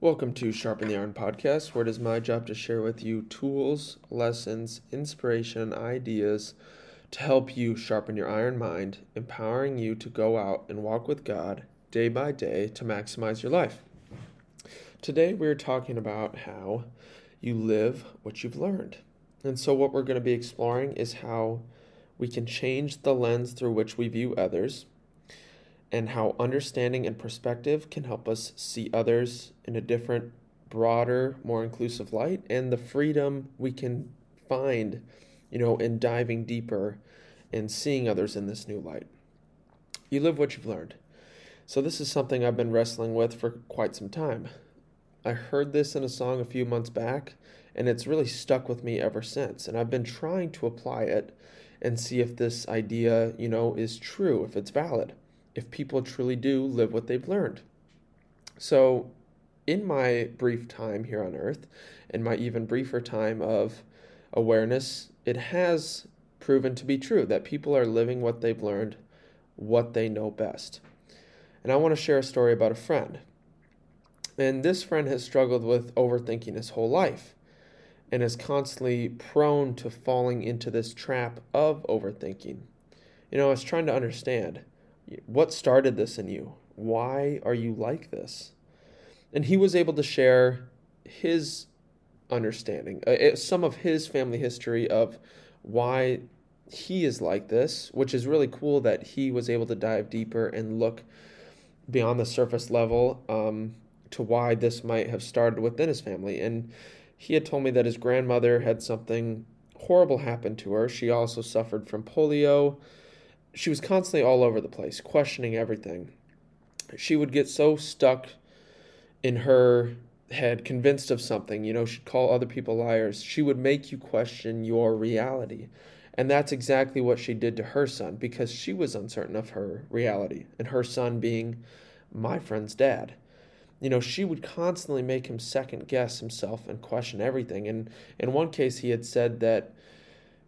Welcome to Sharpen the Iron podcast, where it is my job to share with you tools, lessons, inspiration, ideas to help you sharpen your iron mind, empowering you to go out and walk with God day by day to maximize your life. Today, we're talking about how you live what you've learned. And so, what we're going to be exploring is how we can change the lens through which we view others and how understanding and perspective can help us see others in a different, broader, more inclusive light, and the freedom we can find, you know, in diving deeper and seeing others in this new light. You live what you've learned. So, this is something I've been wrestling with for quite some time. I heard this in a song a few months back, and it's really stuck with me ever since. And I've been trying to apply it and see if this idea, you know, is true, if it's valid if people truly do live what they've learned. So, in my brief time here on earth, and my even briefer time of awareness, it has proven to be true that people are living what they've learned, what they know best. And I want to share a story about a friend. And this friend has struggled with overthinking his whole life and is constantly prone to falling into this trap of overthinking. You know, I was trying to understand what started this in you? Why are you like this? And he was able to share his understanding, uh, some of his family history of why he is like this, which is really cool that he was able to dive deeper and look beyond the surface level um, to why this might have started within his family. And he had told me that his grandmother had something horrible happen to her. She also suffered from polio she was constantly all over the place, questioning everything. She would get so stuck in her head, convinced of something, you know, she'd call other people liars. She would make you question your reality. And that's exactly what she did to her son because she was uncertain of her reality, and her son being my friend's dad. You know, she would constantly make him second guess himself and question everything. And in one case, he had said that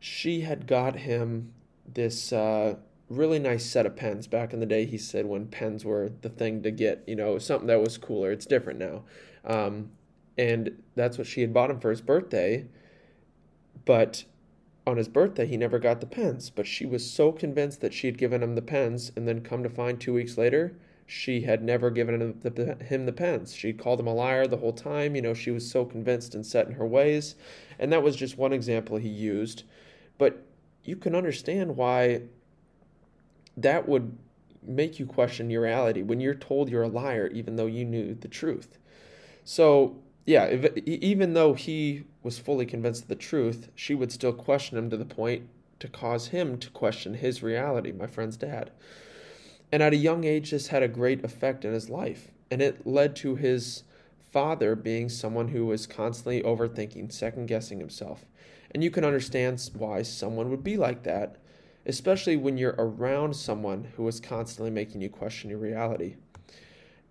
she had got him this uh, really nice set of pens. Back in the day, he said when pens were the thing to get, you know, something that was cooler. It's different now. Um, and that's what she had bought him for his birthday. But on his birthday, he never got the pens. But she was so convinced that she had given him the pens, and then come to find two weeks later, she had never given him the, him the pens. She called him a liar the whole time. You know, she was so convinced and set in her ways. And that was just one example he used. But you can understand why that would make you question your reality when you're told you're a liar even though you knew the truth. So, yeah, if, even though he was fully convinced of the truth, she would still question him to the point to cause him to question his reality, my friend's dad. And at a young age, this had a great effect in his life. And it led to his father being someone who was constantly overthinking, second guessing himself. And you can understand why someone would be like that especially when you're around someone who is constantly making you question your reality.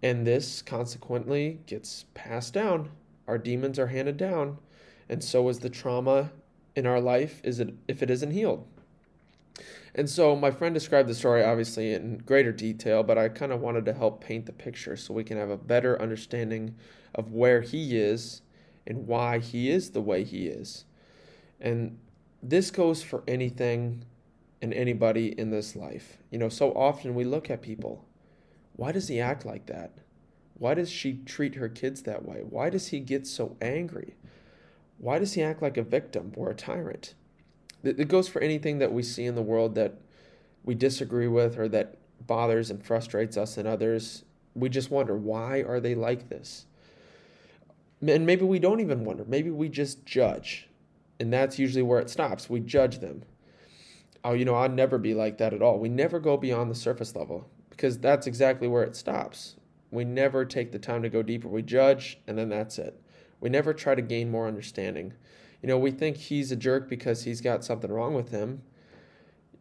And this consequently gets passed down. Our demons are handed down, and so is the trauma in our life is it if it isn't healed. And so my friend described the story obviously in greater detail, but I kind of wanted to help paint the picture so we can have a better understanding of where he is and why he is the way he is. And this goes for anything in anybody in this life. You know, so often we look at people. Why does he act like that? Why does she treat her kids that way? Why does he get so angry? Why does he act like a victim or a tyrant? It goes for anything that we see in the world that we disagree with or that bothers and frustrates us and others. We just wonder, why are they like this? And maybe we don't even wonder. Maybe we just judge. And that's usually where it stops. We judge them oh, you know, I'd never be like that at all. We never go beyond the surface level because that's exactly where it stops. We never take the time to go deeper. We judge and then that's it. We never try to gain more understanding. You know, we think he's a jerk because he's got something wrong with him,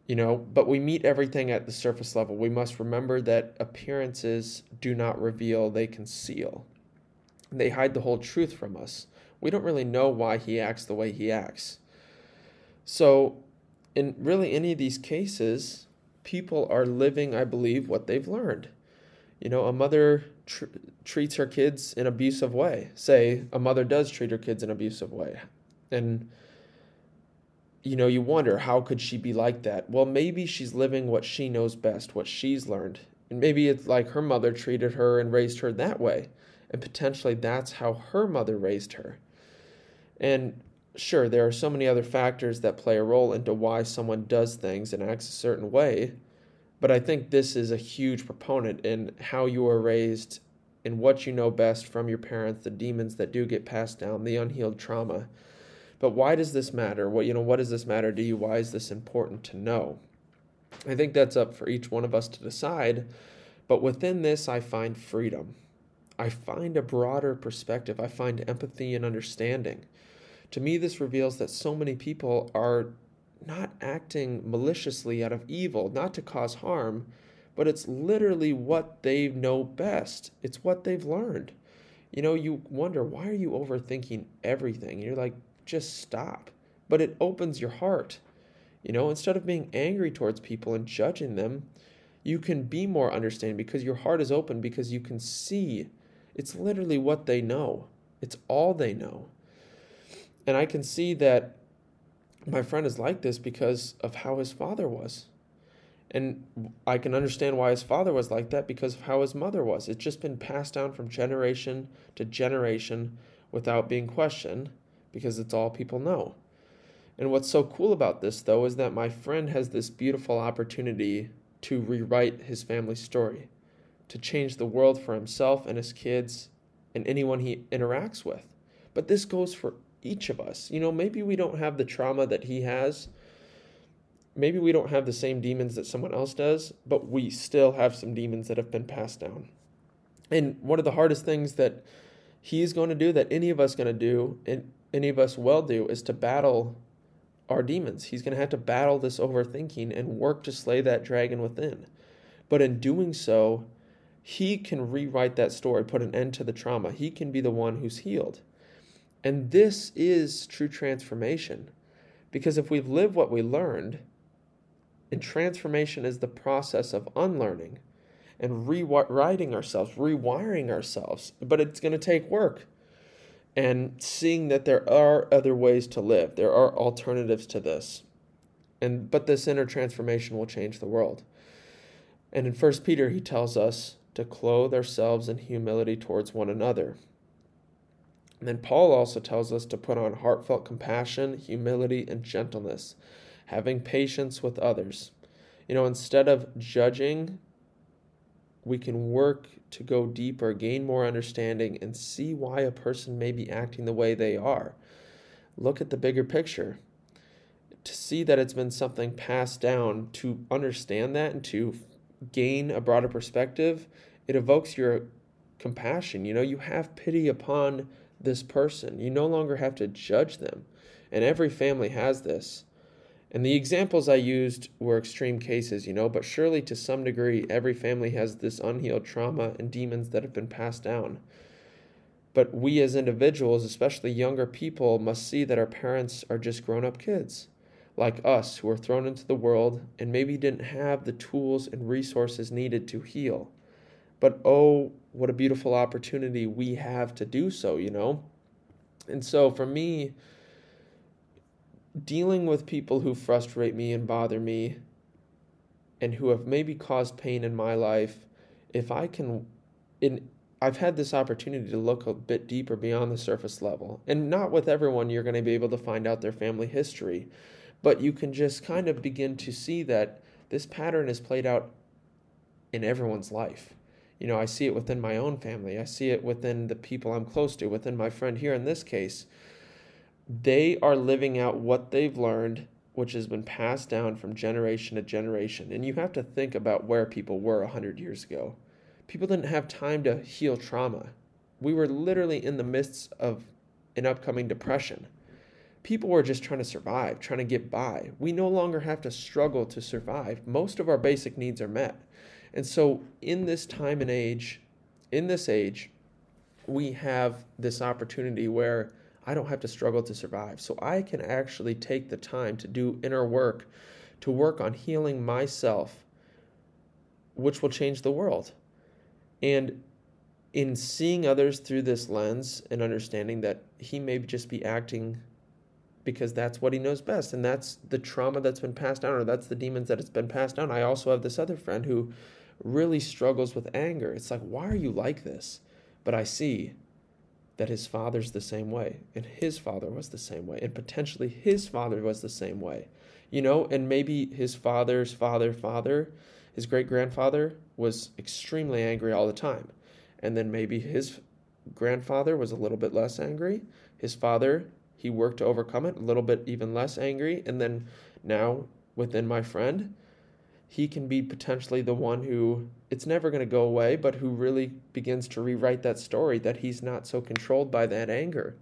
you know, but we meet everything at the surface level. We must remember that appearances do not reveal, they conceal. They hide the whole truth from us. We don't really know why he acts the way he acts. So, in really any of these cases, people are living, I believe, what they've learned. You know, a mother tr- treats her kids in abusive way. Say a mother does treat her kids in abusive way. And you know, you wonder how could she be like that? Well, maybe she's living what she knows best, what she's learned. And maybe it's like her mother treated her and raised her that way. And potentially that's how her mother raised her. And sure, there are so many other factors that play a role into why someone does things and acts a certain way. But I think this is a huge proponent in how you are raised and what you know best from your parents, the demons that do get passed down, the unhealed trauma. But why does this matter? What you know, what does this matter to you? Why is this important to know? I think that's up for each one of us to decide. But within this, I find freedom. I find a broader perspective. I find empathy and understanding. To me, this reveals that so many people are not acting maliciously out of evil, not to cause harm, but it's literally what they know best. It's what they've learned. You know, you wonder, why are you overthinking everything? You're like, just stop. But it opens your heart. You know, instead of being angry towards people and judging them, you can be more understanding because your heart is open because you can see it's literally what they know. It's all they know. And I can see that my friend is like this because of how his father was. And I can understand why his father was like that because of how his mother was. It's just been passed down from generation to generation without being questioned because it's all people know. And what's so cool about this, though, is that my friend has this beautiful opportunity to rewrite his family story, to change the world for himself and his kids and anyone he interacts with. But this goes for each of us. You know, maybe we don't have the trauma that he has. Maybe we don't have the same demons that someone else does, but we still have some demons that have been passed down. And one of the hardest things that he's going to do, that any of us going to do, and any of us will do, is to battle our demons. He's going to have to battle this overthinking and work to slay that dragon within. But in doing so, he can rewrite that story, put an end to the trauma. He can be the one who's healed. And this is true transformation. Because if we live what we learned, and transformation is the process of unlearning and rewriting ourselves, rewiring ourselves, but it's going to take work. And seeing that there are other ways to live, there are alternatives to this. And but this inner transformation will change the world. And in 1 Peter, he tells us to clothe ourselves in humility towards one another. And then Paul also tells us to put on heartfelt compassion, humility, and gentleness, having patience with others. You know, instead of judging, we can work to go deeper, gain more understanding, and see why a person may be acting the way they are. Look at the bigger picture. To see that it's been something passed down, to understand that and to gain a broader perspective, it evokes your compassion. You know, you have pity upon this person. You no longer have to judge them. And every family has this. And the examples I used were extreme cases, you know, but surely to some degree, every family has this unhealed trauma and demons that have been passed down. But we as individuals, especially younger people, must see that our parents are just grown up kids like us who were thrown into the world and maybe didn't have the tools and resources needed to heal. But oh, what a beautiful opportunity we have to do so, you know? And so for me, dealing with people who frustrate me and bother me and who have maybe caused pain in my life, if I can in I've had this opportunity to look a bit deeper beyond the surface level. And not with everyone you're going to be able to find out their family history, but you can just kind of begin to see that this pattern is played out in everyone's life. You know, I see it within my own family. I see it within the people I'm close to, within my friend here in this case. They are living out what they've learned, which has been passed down from generation to generation. And you have to think about where people were 100 years ago. People didn't have time to heal trauma. We were literally in the midst of an upcoming depression. People were just trying to survive, trying to get by. We no longer have to struggle to survive. Most of our basic needs are met. And so, in this time and age, in this age, we have this opportunity where I don't have to struggle to survive. So, I can actually take the time to do inner work, to work on healing myself, which will change the world. And in seeing others through this lens and understanding that he may just be acting because that's what he knows best and that's the trauma that's been passed down or that's the demons that it's been passed down. I also have this other friend who really struggles with anger. It's like, why are you like this? But I see that his father's the same way and his father was the same way and potentially his father was the same way. You know, and maybe his father's father father, his great grandfather was extremely angry all the time and then maybe his grandfather was a little bit less angry. His father, he worked to overcome it, a little bit even less angry. And then now within my friend, he can be potentially the one who it's never going to go away, but who really begins to rewrite that story that he's not so controlled by that anger.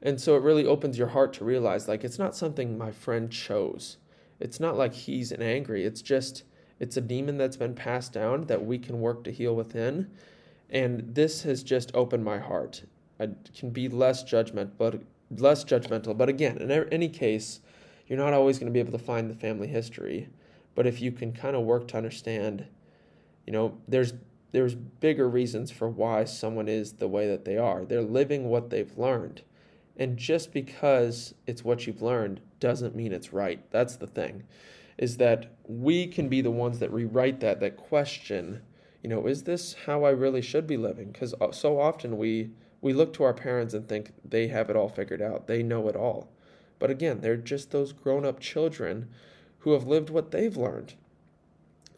And so it really opens your heart to realize like it's not something my friend chose. It's not like he's an angry. It's just it's a demon that's been passed down that we can work to heal within. And this has just opened my heart. I can be less judgment, but less judgmental. But again, in any case, you're not always going to be able to find the family history. But if you can kind of work to understand, you know, there's there's bigger reasons for why someone is the way that they are. They're living what they've learned. And just because it's what you've learned doesn't mean it's right. That's the thing is that we can be the ones that rewrite that, that question, you know, is this how I really should be living? Because uh, so often we we look to our parents and think they have it all figured out, they know it all. But again, they're just those grown up children who have lived what they've learned.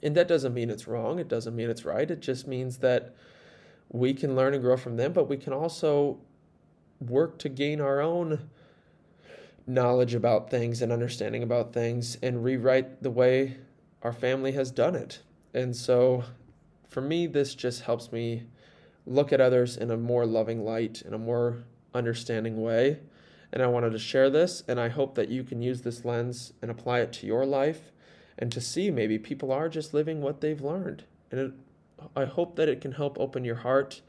And that doesn't mean it's wrong, it doesn't mean it's right, it just means that we can learn and grow from them, but we can also work to gain our own knowledge about things and understanding about things and rewrite the way our family has done it. And so for me, this just helps me look at others in a more loving light, in a more understanding way. And I wanted to share this, and I hope that you can use this lens and apply it to your life and to see maybe people are just living what they've learned. And it, I hope that it can help open your heart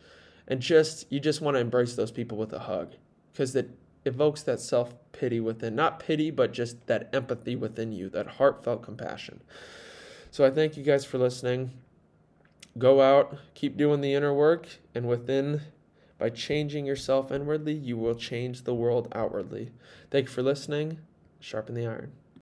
and just, you just want to embrace those people with a hug because it evokes that self pity within, not pity, but just that empathy within you, that heartfelt compassion. So I thank you guys for listening. Go out, keep doing the inner work, and within, by changing yourself inwardly, you will change the world outwardly. Thank you for listening. Sharpen the iron.